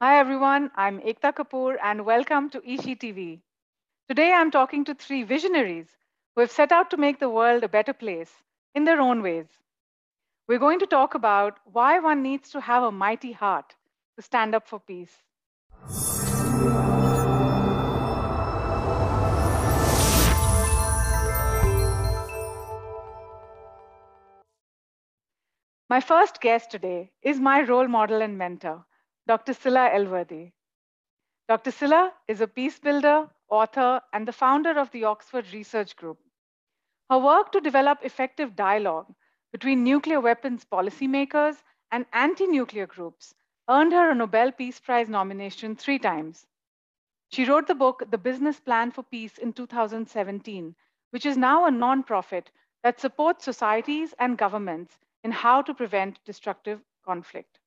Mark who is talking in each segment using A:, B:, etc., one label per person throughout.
A: Hi everyone, I'm Aekta Kapoor and welcome to eShe TV. Today I'm talking to three visionaries who have set out to make the world a better place in their own ways. We're going to talk about why one needs to have a mighty heart to stand up for peace. My first guest today is my role model and mentor, Dr. Scilla Elworthy. Dr. Scilla is a peace builder, author, and the founder of the Oxford Research Group. Her work to develop effective dialogue between nuclear weapons policymakers and anti nuclear groups earned her a Nobel Peace Prize nomination three times. She wrote the book, The Business Plan for Peace, in 2017, which is now a nonprofit that supports societies and governments in how to prevent destructive conflict.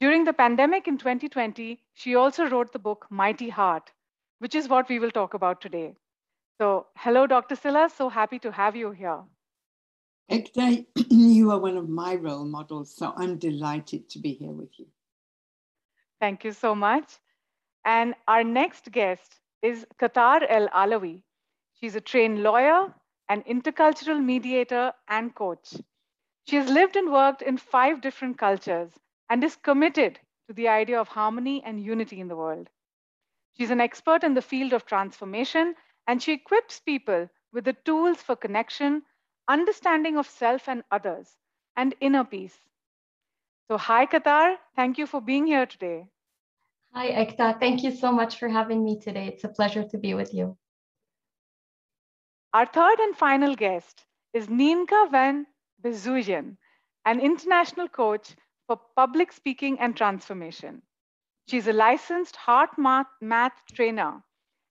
A: During the pandemic in 2020, she also wrote the book Mighty Heart, which is what we will talk about today. So, hello, Dr. Scilla. So happy to have you here.
B: Aekta, you are one of my role models, so I'm delighted to be here with you.
A: Thank you so much. And our next guest is Kawtar El Alaoui. She's a trained lawyer, an intercultural mediator, and coach. She has lived and worked in five different cultures and is committed to the idea of harmony and unity in the world. She's an expert in the field of transformation, and she equips people with the tools for connection, understanding of self and others, and inner peace. So, hi, Kawtar. Thank you for being here today.
C: Hi, Aekta. Thank you so much for having me today. It's a pleasure to be with you.
A: Our third and final guest is Nienke van Bezooijen, an international coach for public speaking and transformation. She's a licensed HeartMath, math trainer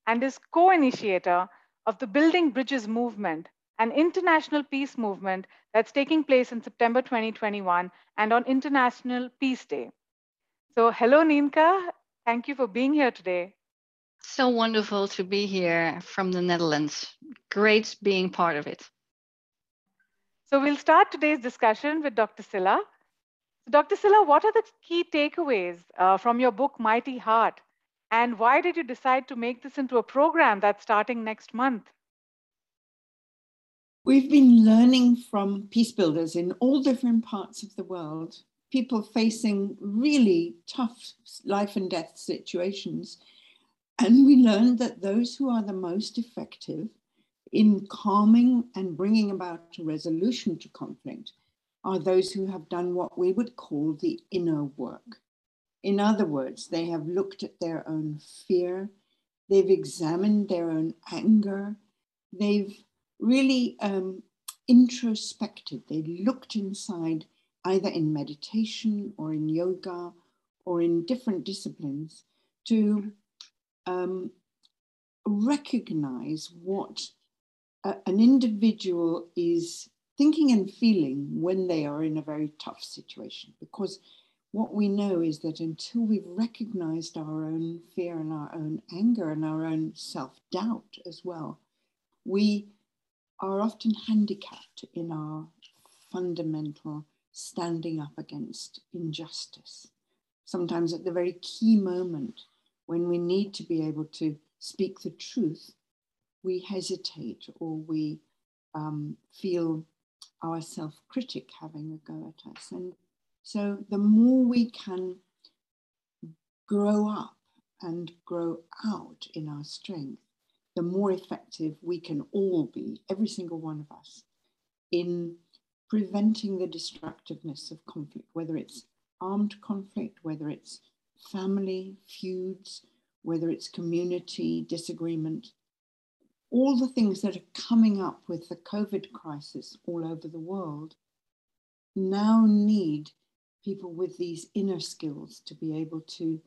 A: and is co-initiator of the Building Bridges movement, an international peace movement that's taking place in September 2021 and on International Peace Day. So hello, Nienke. Thank you for being here today.
D: So wonderful to be here from the Netherlands. Great being part of it.
A: So we'll start today's discussion with Dr. Scilla. Dr. Scilla, what are the key takeaways uh, from your book, Mighty Heart? And why did you decide to make this into a program that's starting next month?
B: We've been learning from peace builders in all different parts of the world, people facing really tough life and death situations. And we learned that those who are the most effective in calming and bringing about a resolution to conflict are those who have done what we would call the inner work. In other words, they have looked at their own fear, they've examined their own anger, they've really um, introspected, they looked inside either in meditation or in yoga or in different disciplines to um, recognize what a, an individual is thinking and feeling when they are in a very tough situation. Because what we know is that until we've recognized our own fear and our own anger and our own self doubt as well, we are often handicapped in our fundamental standing up against injustice. Sometimes at the very key moment when we need to be able to speak the truth, we hesitate or we um, feel our self critic having a go at us. And so the more we can grow up and grow out in our strength, the more effective we can all be, every single one of us, in preventing the destructiveness of conflict, whether it's armed conflict, whether it's family feuds, whether it's community disagreement, all the things that are coming up with the COVID crisis all over the world now need people with these inner skills to be able to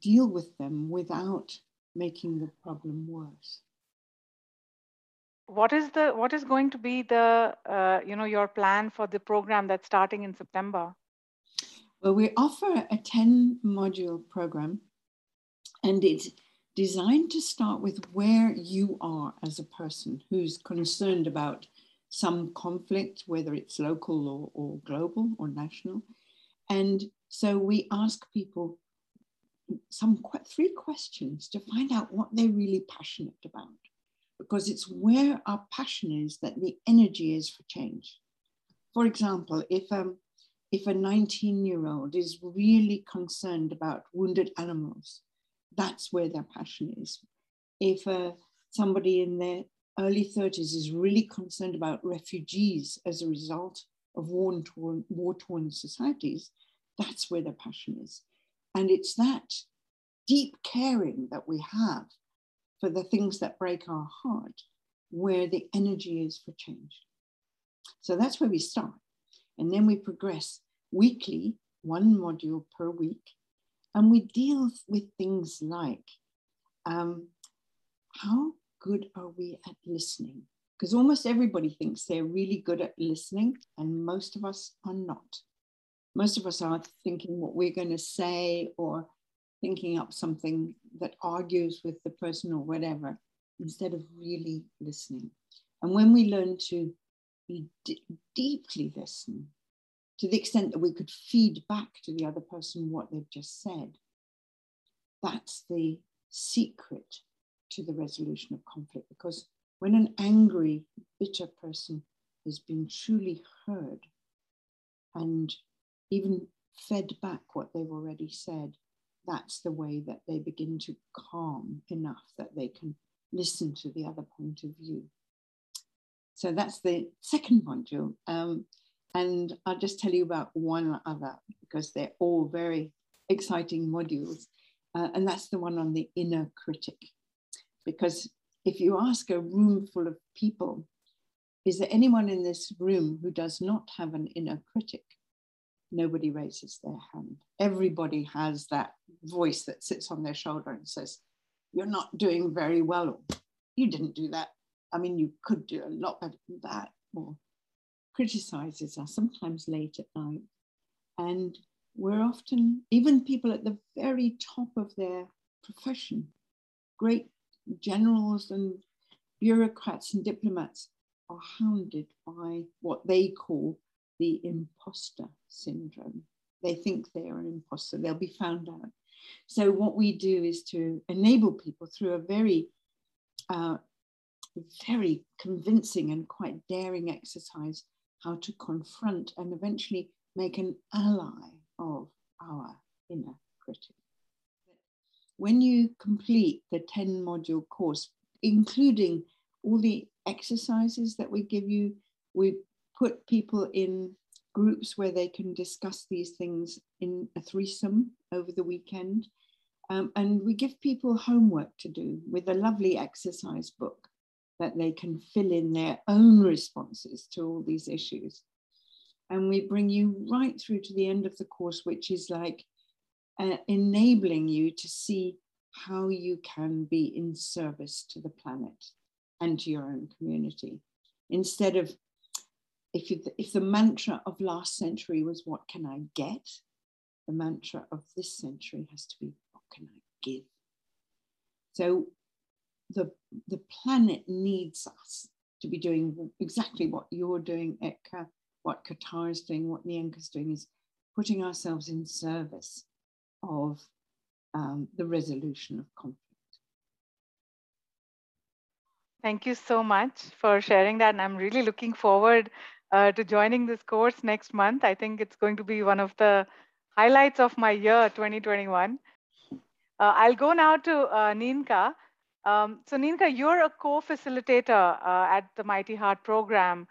B: deal with them without making the problem worse.
A: What is the what is going to be the uh, you know your plan for the program that's starting in september?
B: Well we offer a 10 module program and it's designed to start with where you are as a person who's concerned about some conflict, whether it's local or, or global or national. And so we ask people some three questions to find out what they're really passionate about. Because it's where our passion is that the energy is for change. For example, if um, if a 19 year old is really concerned about wounded animals, that's where their passion is. If uh, somebody in their early 30s is really concerned about refugees as a result of war-torn, war-torn societies, that's where their passion is. And it's that deep caring that we have for the things that break our heart where the energy is for change. So that's where we start. And then we progress weekly, one module per week. And we deal with things like um, how good are we at listening? Because almost everybody thinks they're really good at listening, and most of us are not. Most of us are thinking what we're going to say or thinking up something that argues with the person or whatever, instead of really listening. And when we learn to d- deeply listen, to the extent that we could feed back to the other person what they've just said, that's the secret to the resolution of conflict. Because when an angry, bitter person has been truly heard and even fed back what they've already said, that's the way that they begin to calm enough that they can listen to the other point of view. So that's the second module. Um, and I'll just tell you about one other because they're all very exciting modules. Uh, and that's the one on the inner critic. Because if you ask a room full of people, is there anyone in this room who does not have an inner critic? Nobody raises their hand. Everybody has that voice that sits on their shoulder and says, You're not doing very well. You didn't do that. I mean, you could do a lot better than that. Or criticizes us, sometimes late at night. And we're often, even people at the very top of their profession, great generals and bureaucrats and diplomats are hounded by what they call the imposter syndrome. They think they are an imposter, they'll be found out. So, what we do is to enable people through a very, uh, very convincing and quite daring exercise how to confront and eventually make an ally of our inner critic when you complete the 10 module course, including all the exercises that we give you, we put people in groups where they can discuss these things in a threesome over the weekend. Um, and we give people homework to do with a lovely exercise book that they can fill in their own responses to all these issues. And we bring you right through to the end of the course, which is like uh, enabling you to see how you can be in service to the planet and to your own community. Instead of, if, you, if the mantra of last century was, What can I get? the mantra of this century has to be, What can I give? So the, the planet needs us to be doing exactly what you're doing, Aekta, what Kawtar is doing, what Nienke is doing, is putting ourselves in service of um, the resolution of conflict.
A: Thank you so much for sharing that. And I'm really looking forward uh, to joining this course next month. I think it's going to be one of the highlights of my year 2021. Uh, I'll go now to uh, Nienke. Um, so Nienke, you're a co-facilitator uh, at the Mighty Heart program.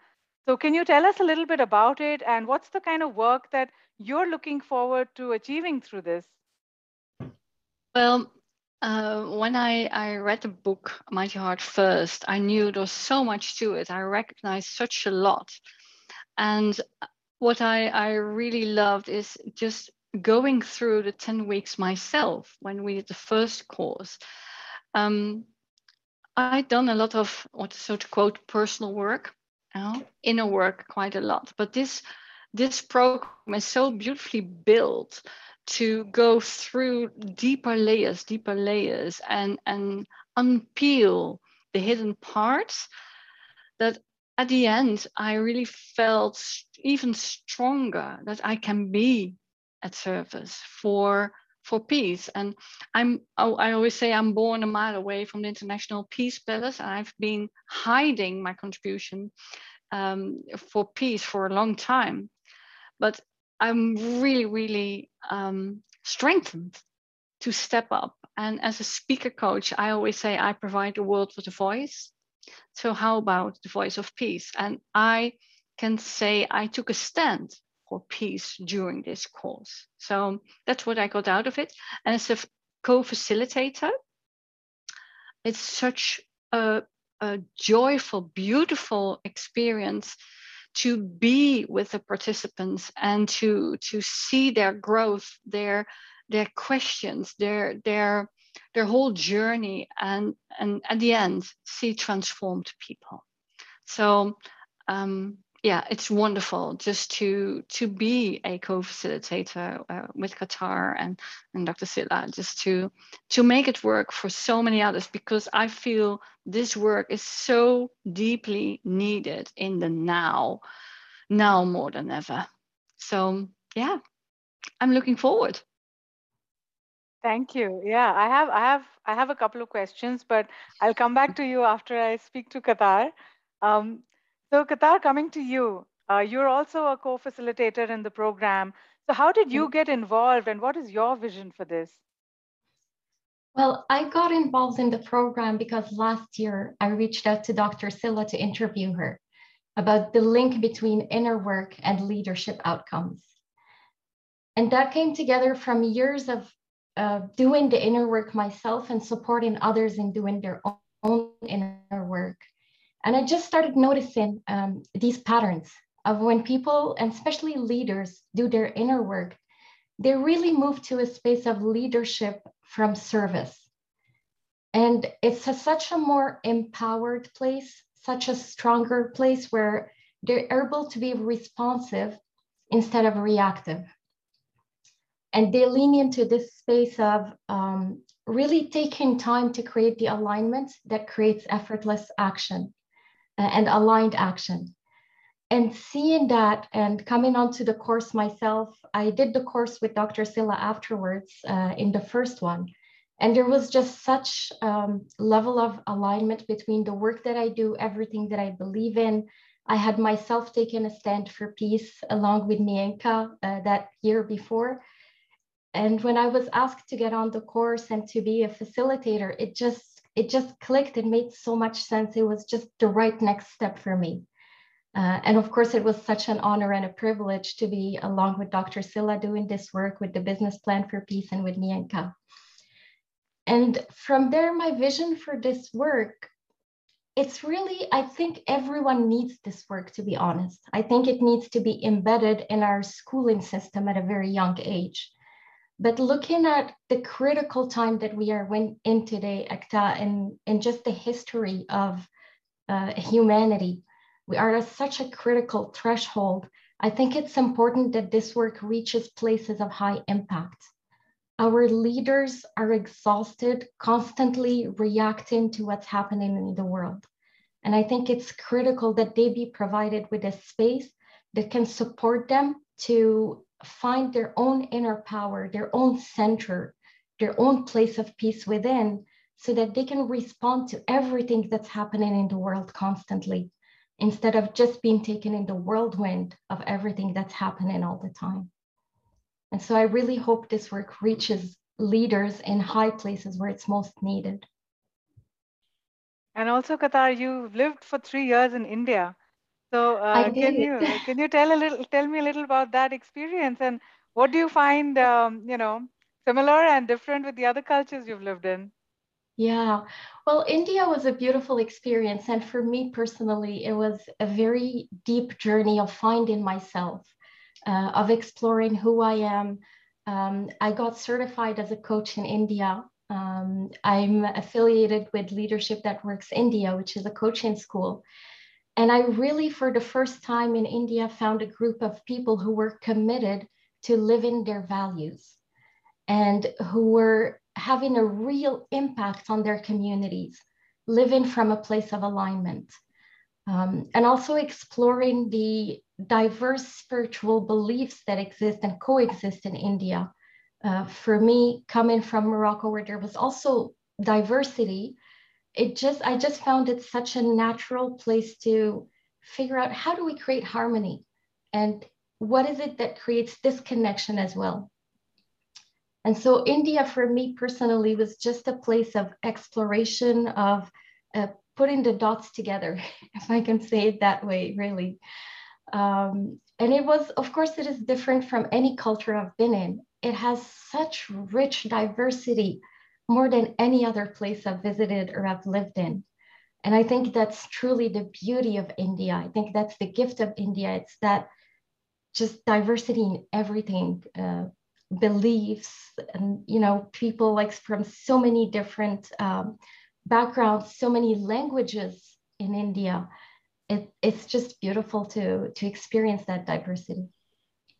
A: So can you tell us a little bit about it and what's the kind of work that you're looking forward to achieving through this?
D: Well, uh, when I, I read the book Mighty Heart first, I knew there was so much to it. I recognized such a lot. And what I, I really loved is just going through the 10 weeks myself when we did the first course. Um, I'd done a lot of what so to quote personal work, know, inner work quite a lot. But this this program is so beautifully built to go through deeper layers, deeper layers, and, and unpeel the hidden parts that at the end I really felt even stronger that I can be at service for for peace. And I'm oh, I always say I'm born a mile away from the International Peace Palace. And I've been hiding my contribution um, for peace for a long time. But I'm really, really um, strengthened to step up. And as a speaker coach, I always say I provide the world with a voice. So, how about the voice of peace? And I can say I took a stand for peace during this course. So, that's what I got out of it. And as a co facilitator, it's such a, a joyful, beautiful experience to be with the participants and to to see their growth their their questions their their their whole journey and and at the end see transformed people so um, yeah it's wonderful just to to be a co-facilitator uh, with Kawtar and and dr Scilla just to to make it work for so many others because i feel this work is so deeply needed in the now now more than ever so yeah i'm looking forward
A: Thank you. Yeah, I have, I have, I have a couple of questions, but I'll come back to you after I speak to Qatar. Um, so, Kawtar, coming to you, uh, you're also a co-facilitator in the program. So, how did you get involved, and what is your vision for this?
C: Well, I got involved in the program because last year I reached out to Dr. Scilla to interview her about the link between inner work and leadership outcomes. And that came together from years of uh, doing the inner work myself and supporting others in doing their own inner work. And I just started noticing um, these patterns of when people, and especially leaders, do their inner work, they really move to a space of leadership from service. And it's a, such a more empowered place, such a stronger place where they're able to be responsive instead of reactive and they lean into this space of um, really taking time to create the alignment that creates effortless action and aligned action. And seeing that and coming onto the course myself i did the course with dr Scilla afterwards uh, in the first one. And there was just such um, level of alignment between the work that i do everything that i believe in. I had myself taken a stand for peace along with Nienke uh, that year before. And when i was asked to get on the course and to be a facilitator it just it just clicked. It made so much sense. It was just the right next step for me. Uh, and of course it was such an honor and a privilege to be along with dr Scilla doing this work with the business plan for peace and with Nienke. and from there my vision for this work it's really i think everyone needs this work to be honest. I think it needs to be embedded in our schooling system at a very young age but looking at the critical time that we are in today, Aekta, and, and just the history of uh, humanity, we are at such a critical threshold. I think it's important that this work reaches places of high impact. Our leaders are exhausted, constantly reacting to what's happening in the world. And I think it's critical that they be provided with a space that can support them to find their own inner power, their own center, their own place of peace within, so that they can respond to everything that's happening in the world constantly, instead of just being taken in the whirlwind of everything that's happening all the time. And so I really hope this work reaches leaders in high places where it's most needed.
A: And also, Kawtar, you've lived for three years in India. So uh, can you can you tell a little tell me a little about that experience and what do you find um, you know similar and different with the other cultures you've lived in?
C: Yeah, well, India was a beautiful experience, and for me personally, it was a very deep journey of finding myself, uh, of exploring who I am. Um, I got certified as a coach in India. Um, I'm affiliated with Leadership That Works India, which is a coaching school. And I really, for the first time in India, found a group of people who were committed to living their values and who were having a real impact on their communities, living from a place of alignment. Um, and also exploring the diverse spiritual beliefs that exist and coexist in India, Uh, for me, coming from Morocco, where there was also diversity, it just I just found it such a natural place to figure out how do we create harmony and what is it that creates this connection as well. And so India for me personally was just a place of exploration of uh, putting the dots together, if I can say it that way, really. Um, and it was, of course, it is different from any culture I've been in. It has such rich diversity, more than any other place I've visited or I've lived in. And I think that's truly the beauty of India. I think that's the gift of India. It's that just diversity in everything, uh, beliefs, and you know, people like from so many different um, backgrounds, so many languages in India. It, it's just beautiful to to experience that diversity.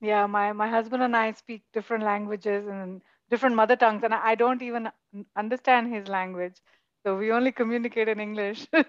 A: Yeah, my my husband and I speak different languages and different mother tongues, and I don't even understand his language. So we only communicate in English. but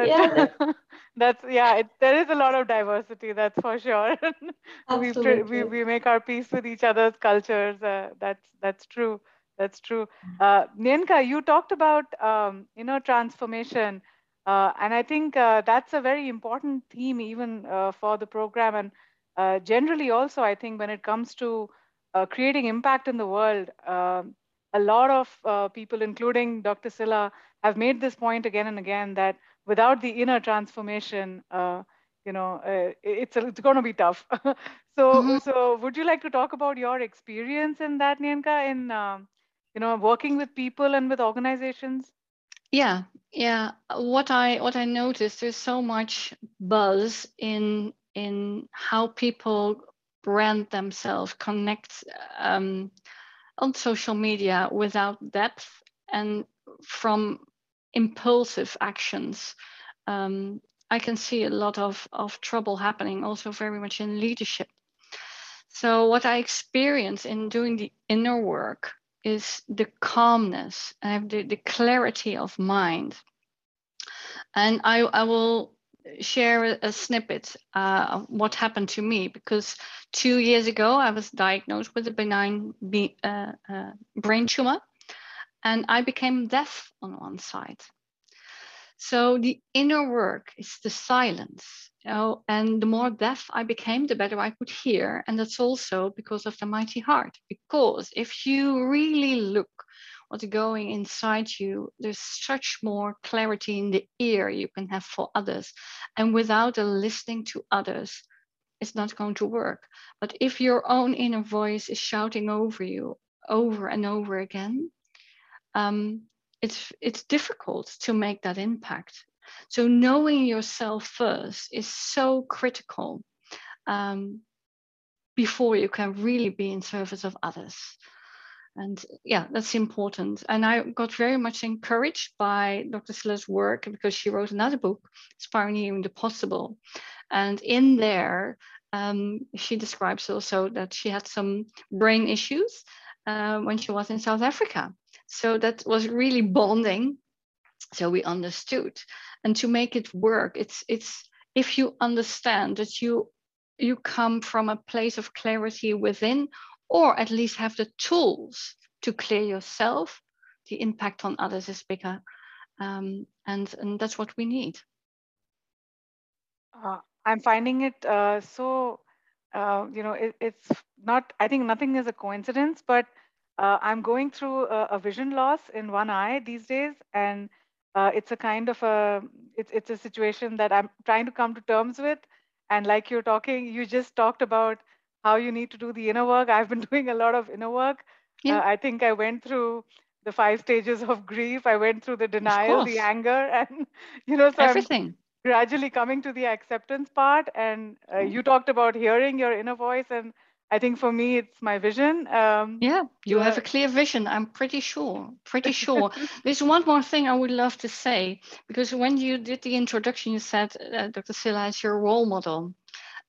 A: yeah. that's yeah, it, there is a lot of diversity, that's for sure. we, we we make our peace with each other's cultures. Uh, that's that's true. That's true. Uh, Nienke, you talked about um, know transformation, uh, and I think uh, that's a very important theme even uh, for the program, and uh, generally also I think when it comes to uh, creating impact in the world, um, a lot of people, including Dr. Scilla, have made this point again and again that without the inner transformation, you know, it's it's going to be tough. so, mm-hmm. so would you like to talk about your experience in that, Nienke, in um, you know working with people and with organizations
D: yeah yeah what i what i noticed there's so much buzz in in how people brand themselves connect um, on social media without depth and from impulsive actions. Um, i can see a lot of of trouble happening also very much in leadership. So what i experience in doing the inner work is the calmness. And the, the clarity of mind. And I, I will share a, a snippet uh, of what happened to me because two years ago I was diagnosed with a benign be, uh, uh, brain tumor and I became deaf on one side. So the inner work is the silence you know, and the more deaf I became, the better I could hear. And that's also because of the mighty heart. Because if you really look what's going inside you, there's such more clarity in the ear you can have for others. And without a listening to others, it's not going to work. But if your own inner voice is shouting over you over and over again, um, it's it's difficult to make that impact so knowing yourself first is so critical um, before you can really be in service of others. And yeah, that's important. And I got very much encouraged by Dr. Scilla's work because she wrote another book, Pioneering the Possible. And in there, um, she describes also that she had some brain issues uh, when she was in South Africa. So that was really bonding. So we understood and to make it work it's it's if you understand that you you come from a place of clarity within or at least have the tools to clear yourself. The impact on others is bigger. Um, and and that's what we need.
A: Uh, i'm finding it uh, so uh, you know it, it's not i think nothing is a coincidence but uh, i'm going through a, a vision loss in one eye these days. And uh, it's a kind of a it's it's a situation that I'm trying to come to terms with. And like you're talking, you just talked about how you need to do the inner work. I've been doing a lot of inner work. Yeah. Uh, I think I went through the five stages of grief. I went through the denial, the anger, and you know, so
D: everything. I'm
A: gradually coming to the acceptance part. And uh, you talked about hearing your inner voice and I think for me, it's my vision. Um,
D: yeah, you have a clear vision. I'm pretty sure. Pretty sure. There's one more thing I would love to say because when you did the introduction, you said uh, Dr. Scilla is your role model,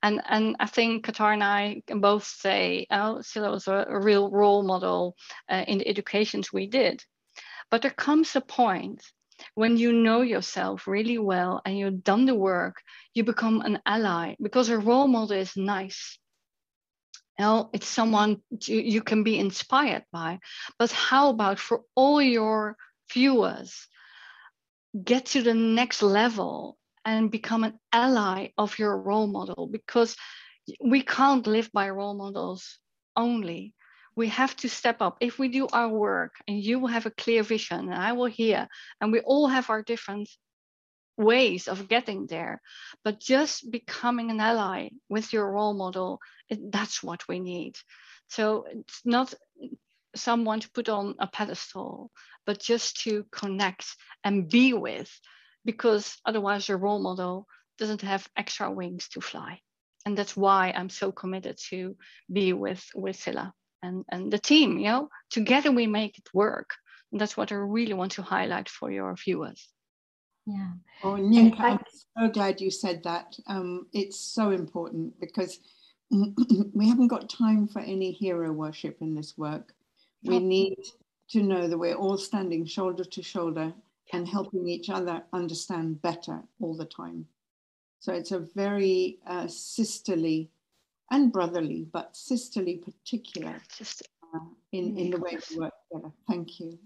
D: and and I think Kawtar and I can both say, oh, Scilla was a, a real role model uh, in the educations we did. But there comes a point when you know yourself really well and you've done the work, you become an ally because a role model is nice know it's someone you can be inspired by but how about for all your viewers get to the next level and become an ally of your role model because we can't live by role models only. We have to step up. If we do our work and you will have a clear vision and i will hear and we all have our different ways of getting there but just becoming an ally with your role model that's what we need. So it's not someone to put on a pedestal but just to connect and be with because otherwise your role model doesn't have extra wings to fly and that's why i'm so committed to be with with Scilla and and the team you know together we make it work and that's what i really want to highlight for your viewers
C: yeah.
B: Oh, Nienke, I, am so glad you said that. Um, it's so important because we haven't got time for any hero worship in this work. We need to know that we're all standing shoulder to shoulder and helping each other understand better all the time. So it's a very uh, sisterly and brotherly, but sisterly particular uh, in, in the way we work together. Thank you.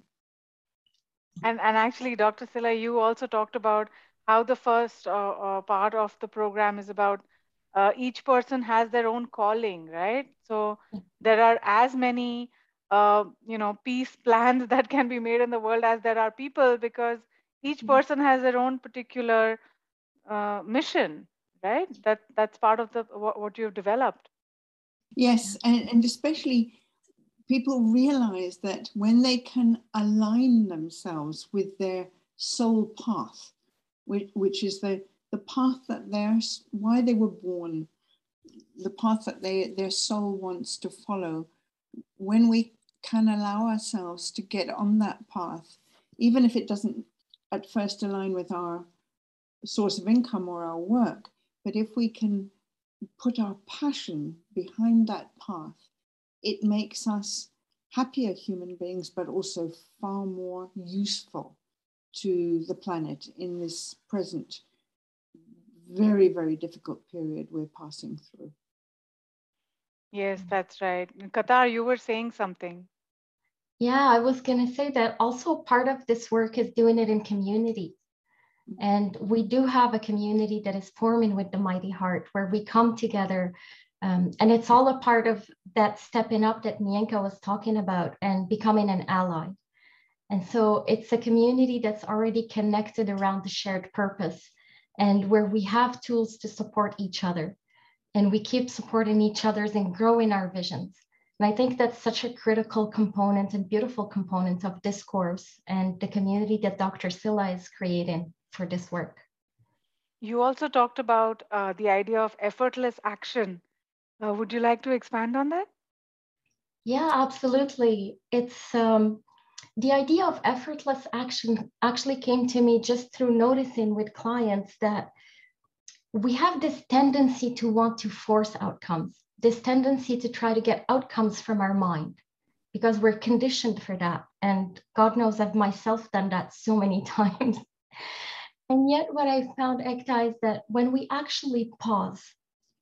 A: And, and actually, Dr. Scilla, you also talked about how the first uh, uh, part of the program is about uh, each person has their own calling, right? So there are as many, uh, you know, peace plans that can be made in the world as there are people because each mm-hmm. person has their own particular uh, mission, right? That that's part of the what, what you've developed.
B: Yes, and, and especially people realize that when they can align themselves with their soul path, which, which is the, the path that they're, why they were born, the path that they, their soul wants to follow, when we can allow ourselves to get on that path, even if it doesn't at first align with our source of income or our work, but if we can put our passion behind that path, it makes us happier human beings, but also far more useful to the planet in this present very, very difficult period we're passing through.
A: Yes, that's right. Kawtar, you were saying something.
C: Yeah, I was going to say that also part of this work is doing it in community. And we do have a community that is forming with the Mighty Heart where we come together um, and it's all a part of that stepping up that Nienke was talking about and becoming an ally. And so it's a community that's already connected around the shared purpose and where we have tools to support each other. And we keep supporting each other's and growing our visions. And I think that's such a critical component and beautiful component of discourse and the community that Dr. Scilla is creating for this work.
A: You also talked about uh, the idea of effortless action uh, would you like to expand on that?
C: Yeah, absolutely. It's um, the idea of effortless action actually came to me just through noticing with clients that we have this tendency to want to force outcomes, this tendency to try to get outcomes from our mind because we're conditioned for that. And God knows I've myself done that so many times. and yet, what I found, Aekta, is that when we actually pause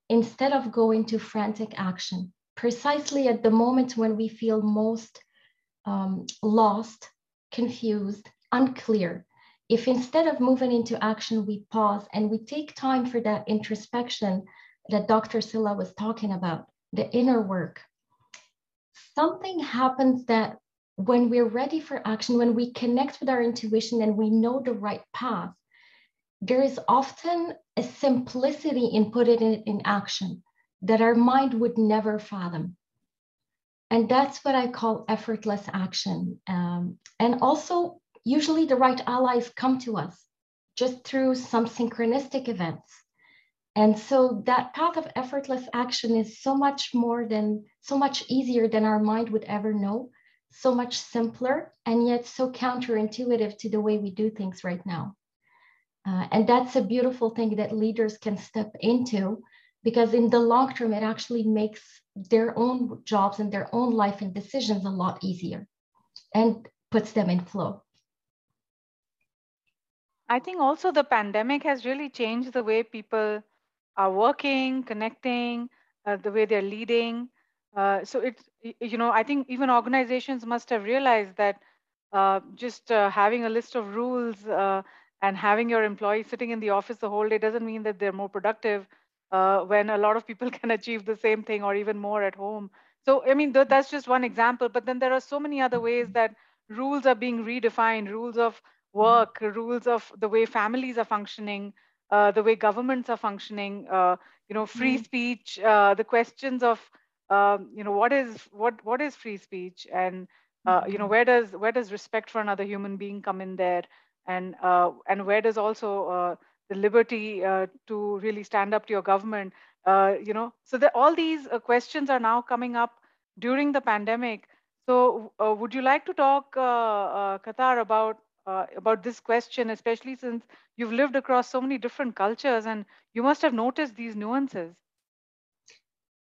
C: instead of going to frantic action, precisely at the moment when we feel most um, lost, confused, unclear, if instead of moving into action, we pause and we take time for that introspection that Dr. Scilla was talking about, the inner work, something happens that when we're ready for action, when we connect with our intuition and we know the right path, there is often a simplicity in putting it in action that our mind would never fathom. And that's what I call effortless action. Um, and also, usually the right allies come to us just through some synchronistic events. And so that path of effortless action is so much more than, so much easier than our mind would ever know, so much simpler, and yet so counterintuitive to the way we do things right now. Uh, and that's a beautiful thing that leaders can step into because in the long term, it actually makes their own jobs and their own life and decisions a lot easier and puts them in flow.
A: I think also the pandemic has really changed the way people are working, connecting, uh, the way they're leading. Uh, so it, you know, I think even organizations must have realized that uh, just uh, having a list of rules uh, and having your employees sitting in the office the whole day doesn't mean that they're more productive uh, when a lot of people can achieve the same thing or even more at home. So, I mean, th that's just one example, but then there are so many other ways that rules are being redefined, rules of work, rules of the way families are functioning, uh, the way governments are functioning, uh, you know, free mm. speech, uh, the questions of, um, you know, what is what what is free speech, and uh, you know, mm-hmm. where does where does respect for another human being come in there, and uh, and where does also uh, the liberty to really stand up to your government, you know, so that all these questions are now coming up during the pandemic. So, would you like to talk, Qatar, about uh, about this question, especially since you've lived across so many different cultures and you must have noticed these nuances.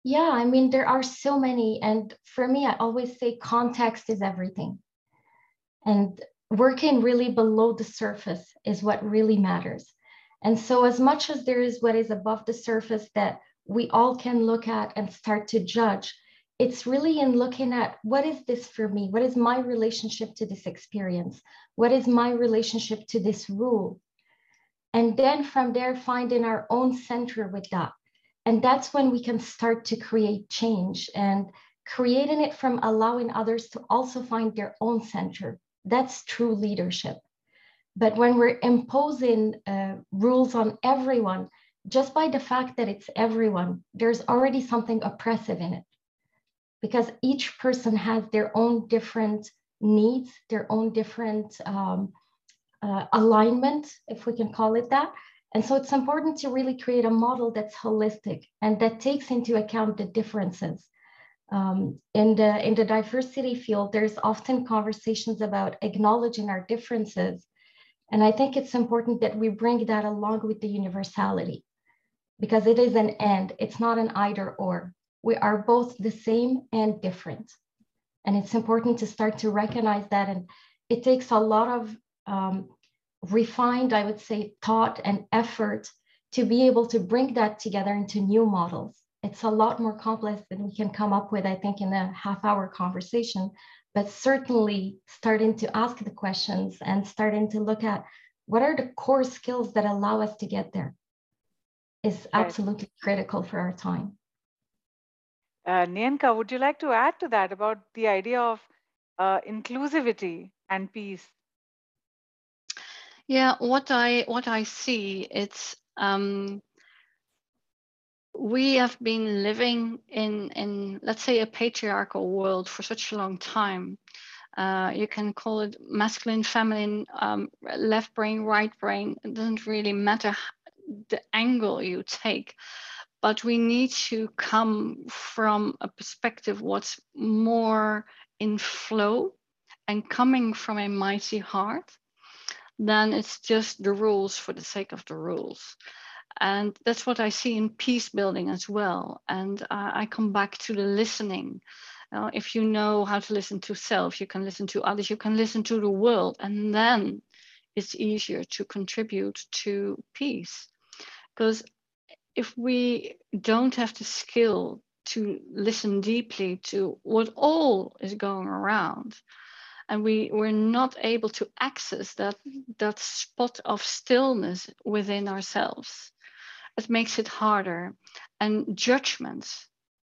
C: Yeah, I mean, there are so many. And for me, I always say context is everything. And working really below the surface is what really matters. And so, as much as there is what is above the surface that we all can look at and start to judge, it's really in looking at what is this for me? What is my relationship to this experience? What is my relationship to this rule? And then from there, finding our own center with that. And that's when we can start to create change and creating it from allowing others to also find their own center. That's true leadership. But when we're imposing uh, rules on everyone, just by the fact that it's everyone, there's already something oppressive in it because each person has their own different needs, their own different um, uh, alignment, if we can call it that. And so it's important to really create a model that's holistic and that takes into account the differences. Um, in, the, in the diversity field, there's often conversations about acknowledging our differences. And I think it's important that we bring that along with the universality because it is an end, it's not an either or we are both the same and different. And it's important to start to recognize that. And it takes a lot of um, refined, I would say, thought and effort to be able to bring that together into new models. It's a lot more complex than we can come up with, I think, in a half hour conversation. But certainly starting to ask the questions and starting to look at what are the core skills that allow us to get there is absolutely critical for our time.
A: Uh, Nienke, would you like to add to that about the idea of uh, inclusivity and peace?
D: Yeah, what I what I see it's um, we have been living in in let's say a patriarchal world for such a long time. Uh, you can call it masculine, feminine, um, left brain, right brain. It doesn't really matter the angle you take but we need to come from a perspective what's more in flow and coming from a mighty heart then it's just the rules for the sake of the rules. And that's what i see in peace building as well. And uh, i come back to the listening. Uh, if you know how to listen to self you can listen to others you can listen to the world and then it's easier to contribute to peace. Because if we don't have the skill to listen deeply to what all is going around and we we're not able to access that that spot of stillness within ourselves it makes it harder. And judgments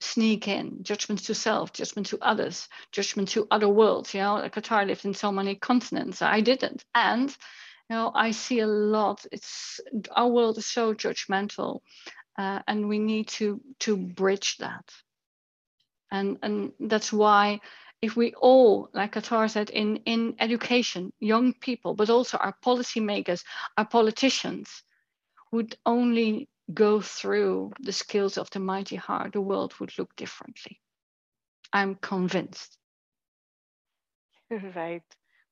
D: sneak in judgments to self judgment to others judgment to other worlds you know like Kawtar lived in so many continents i didn't. And know i see a lot. It's our world is so judgmental uh, and we need to to bridge that. And and that's why if we all like Kawtar said in in education young people but also our policymakers our politicians would only go through the skills of the mighty heart the world would look differently. I'm convinced.
A: Right.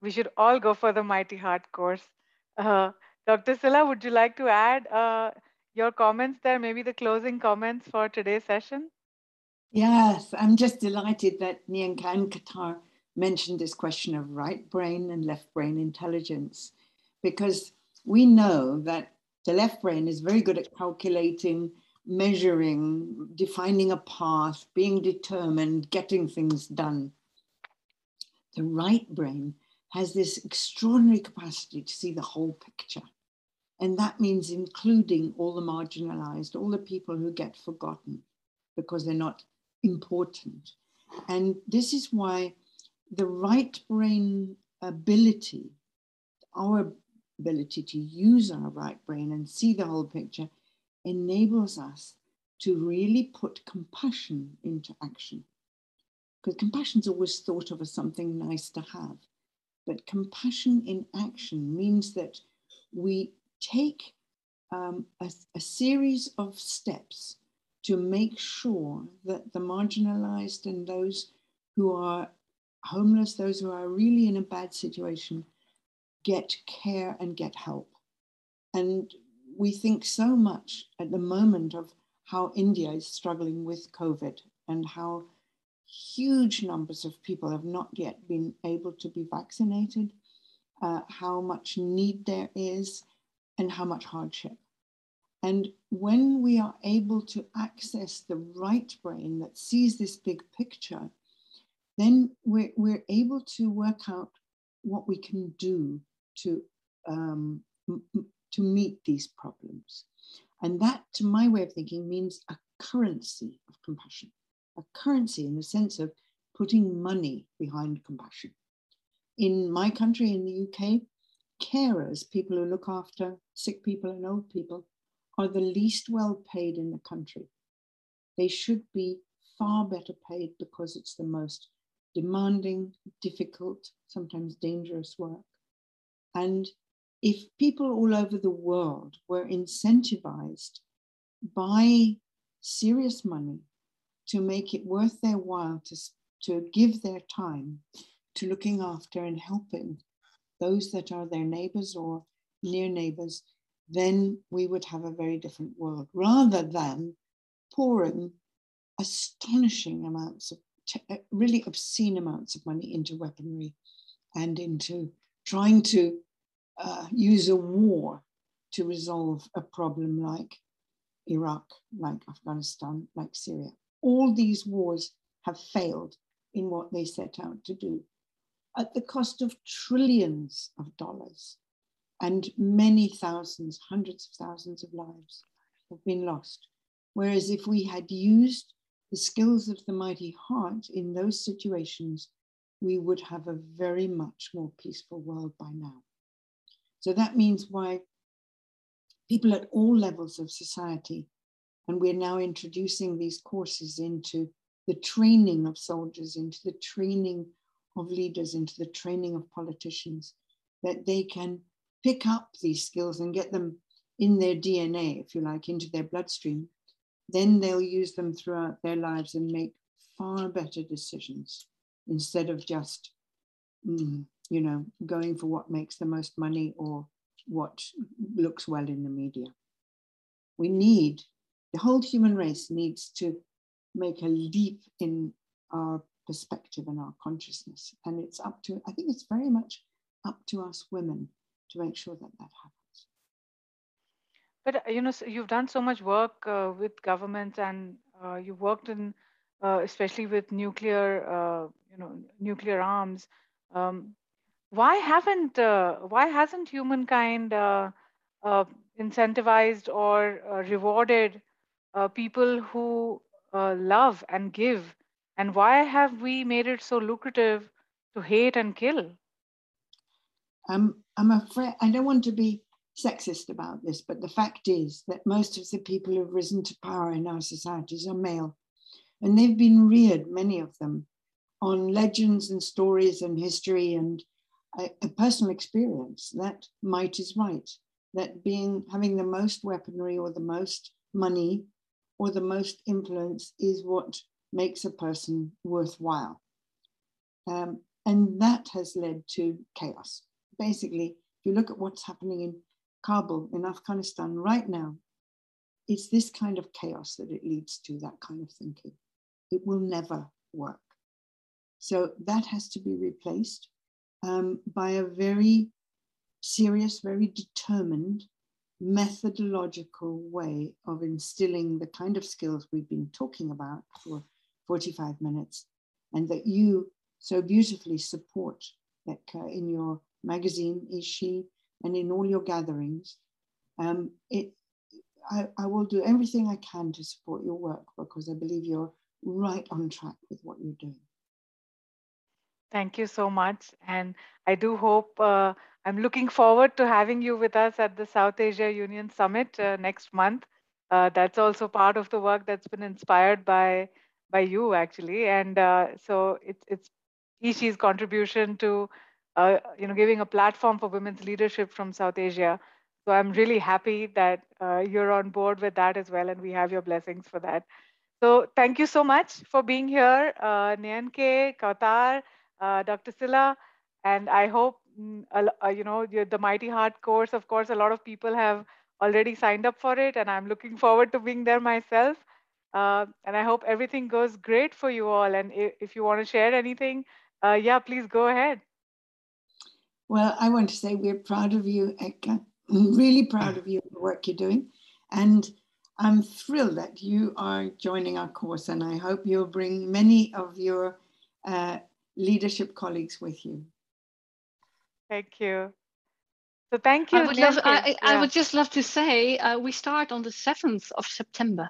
A: We should all go for the mighty heart course uh, Dr. Scilla, would you like to add uh, your comments there, maybe the closing comments for today's session?
B: Yes, I'm just delighted that Nienke and Kawtar mentioned this question of right brain and left brain intelligence, because we know that the left brain is very good at calculating measuring, defining a path, being determined, getting things done. The right brain has this extraordinary capacity to see the whole picture. And that means including all the marginalized, all the people who get forgotten because they're not important. And this is why the right brain ability, our ability to use our right brain and see the whole picture, enables us to really put compassion into action. Because compassion is always thought of as something nice to have. But compassion in action means that we take um, a, a series of steps to make sure that the marginalized and those who are homeless, those who are really in a bad situation, get care and get help. And we think so much at the moment of how India is struggling with COVID and how huge numbers of people have not yet been able to be vaccinated, uh, how much need there is, and how much hardship. And when we are able to access the right brain that sees this big picture, then we're, we're able to work out what we can do to, um, to meet these problems. And that, to my way of thinking, means a currency of compassion, a currency in the sense of putting money behind compassion. In my country, in the UK, carers, people who look after sick people and old people, are the least well paid in the country. They should be far better paid because it's the most demanding, difficult, sometimes dangerous work. And if people all over the world were incentivized by serious money to make it worth their while to, to give their time to looking after and helping those that are their neighbors or near neighbors, then we would have a very different world rather than pouring astonishing amounts of uh, really obscene amounts of money into weaponry and into trying to uh, use a war to resolve a problem like Iraq, like Afghanistan, like Syria. All these wars have failed in what they set out to do at the cost of trillions of dollars and many thousands, hundreds of thousands of lives have been lost. Whereas if we had used the skills of the mighty heart in those situations, we would have a very much more peaceful world by now. So that means why people at all levels of society, and we're now introducing these courses into the training of soldiers, into the training of leaders, into the training of politicians, that they can pick up these skills and get them in their DNA, if you like, into their bloodstream, then they'll use them throughout their lives and make far better decisions instead of just, mm, you know, going for what makes the most money or what looks well in the media. We need, the whole human race needs to make a leap in our perspective and our consciousness. And it's up to, I think it's very much up to us women to make sure that that happens.
A: But uh, you know, you've done so much work uh, with governments, and uh, you worked in, uh, especially with nuclear, uh, you know, nuclear arms. Um, why haven't, uh, why hasn't humankind incentivized or rewarded Uh, people who uh, love and give, and why have we made it so lucrative to hate and kill?
B: I'm, I'm afraid I don't want to be sexist about this, but the fact is that most of the people who've risen to power in our societies are male. And they've been reared, many of them, on legends and stories and history and a, a personal experience that might is right, that being having the most weaponry or the most money or the most influence is what makes a person worthwhile. Um, and that has led to chaos. Basically, if you look at what's happening in Kabul in Afghanistan right now, it's this kind of chaos that it leads to, that kind of thinking. It will never work. So that has to be replaced um, by a very serious, very determined methodological way of instilling the kind of skills we've been talking about for 45 minutes, and that you so beautifully support that in your magazine, eShe, and in all your gatherings. Um, it, I, I will do everything I can to support your work because I believe you're right on track with what you're doing.
A: Thank you so much. And I do hope, uh, I'm looking forward to having you with us at the South Asia Union Summit uh, next month. Uh, that's also part of the work that's been inspired by by you actually. And uh, so it's it's eShe's contribution to uh, you know giving a platform for women's leadership from South Asia. So I'm really happy that uh, you're on board with that as well, and we have your blessings for that. So thank you so much for being here, uh, Nienke, Kawtar, Dr. Scilla, and I hope mm, uh, you know the Mighty Heart course. Of course, a lot of people have already signed up for it, and I'm looking forward to being there myself. Uh, and I hope everything goes great for you all. And if, if you want to share anything, uh, yeah, please go ahead.
B: Well, I want to say we're proud of you, Aekta. I'm really proud of you, the work you're doing. And I'm thrilled that you are joining our course, and I hope you'll bring many of your uh, leadership colleagues with you.
A: Thank you. So thank you.
D: I would, love, I, yeah. I would just love to say uh, we start on the 7th of September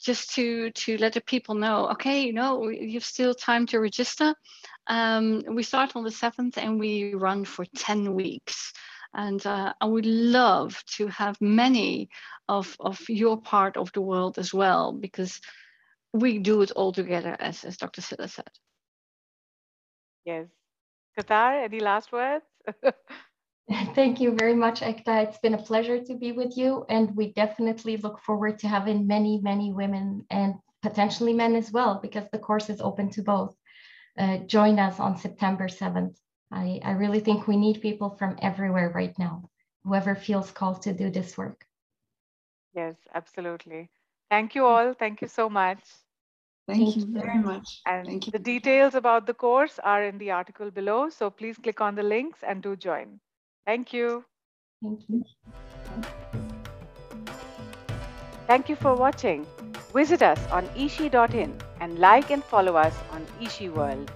D: just to to let the people know okay you know you've still time to register um, we start on the 7th and we run for 10 weeks and uh, I would love to have many of, of your part of the world as well because we do it all together as, as Dr. Scilla said.
A: Yes. Kawtar, any last words?
C: Thank you very much, Aekta. It's been a pleasure to be with you, and we definitely look forward to having many, many women and potentially men as well, because the course is open to both. Uh, join us on September 7th. I, I really think we need people from everywhere right now, whoever feels called to do this work.
A: Yes, absolutely. Thank you all. Thank you so much.
B: Thank, Thank you very much.
A: And
B: Thank you.
A: the details about the course are in the article below. So please click on the links and do join. Thank you.
C: Thank you.
A: Thank you for watching. Visit us on eshe.in and like and follow us on eShe World.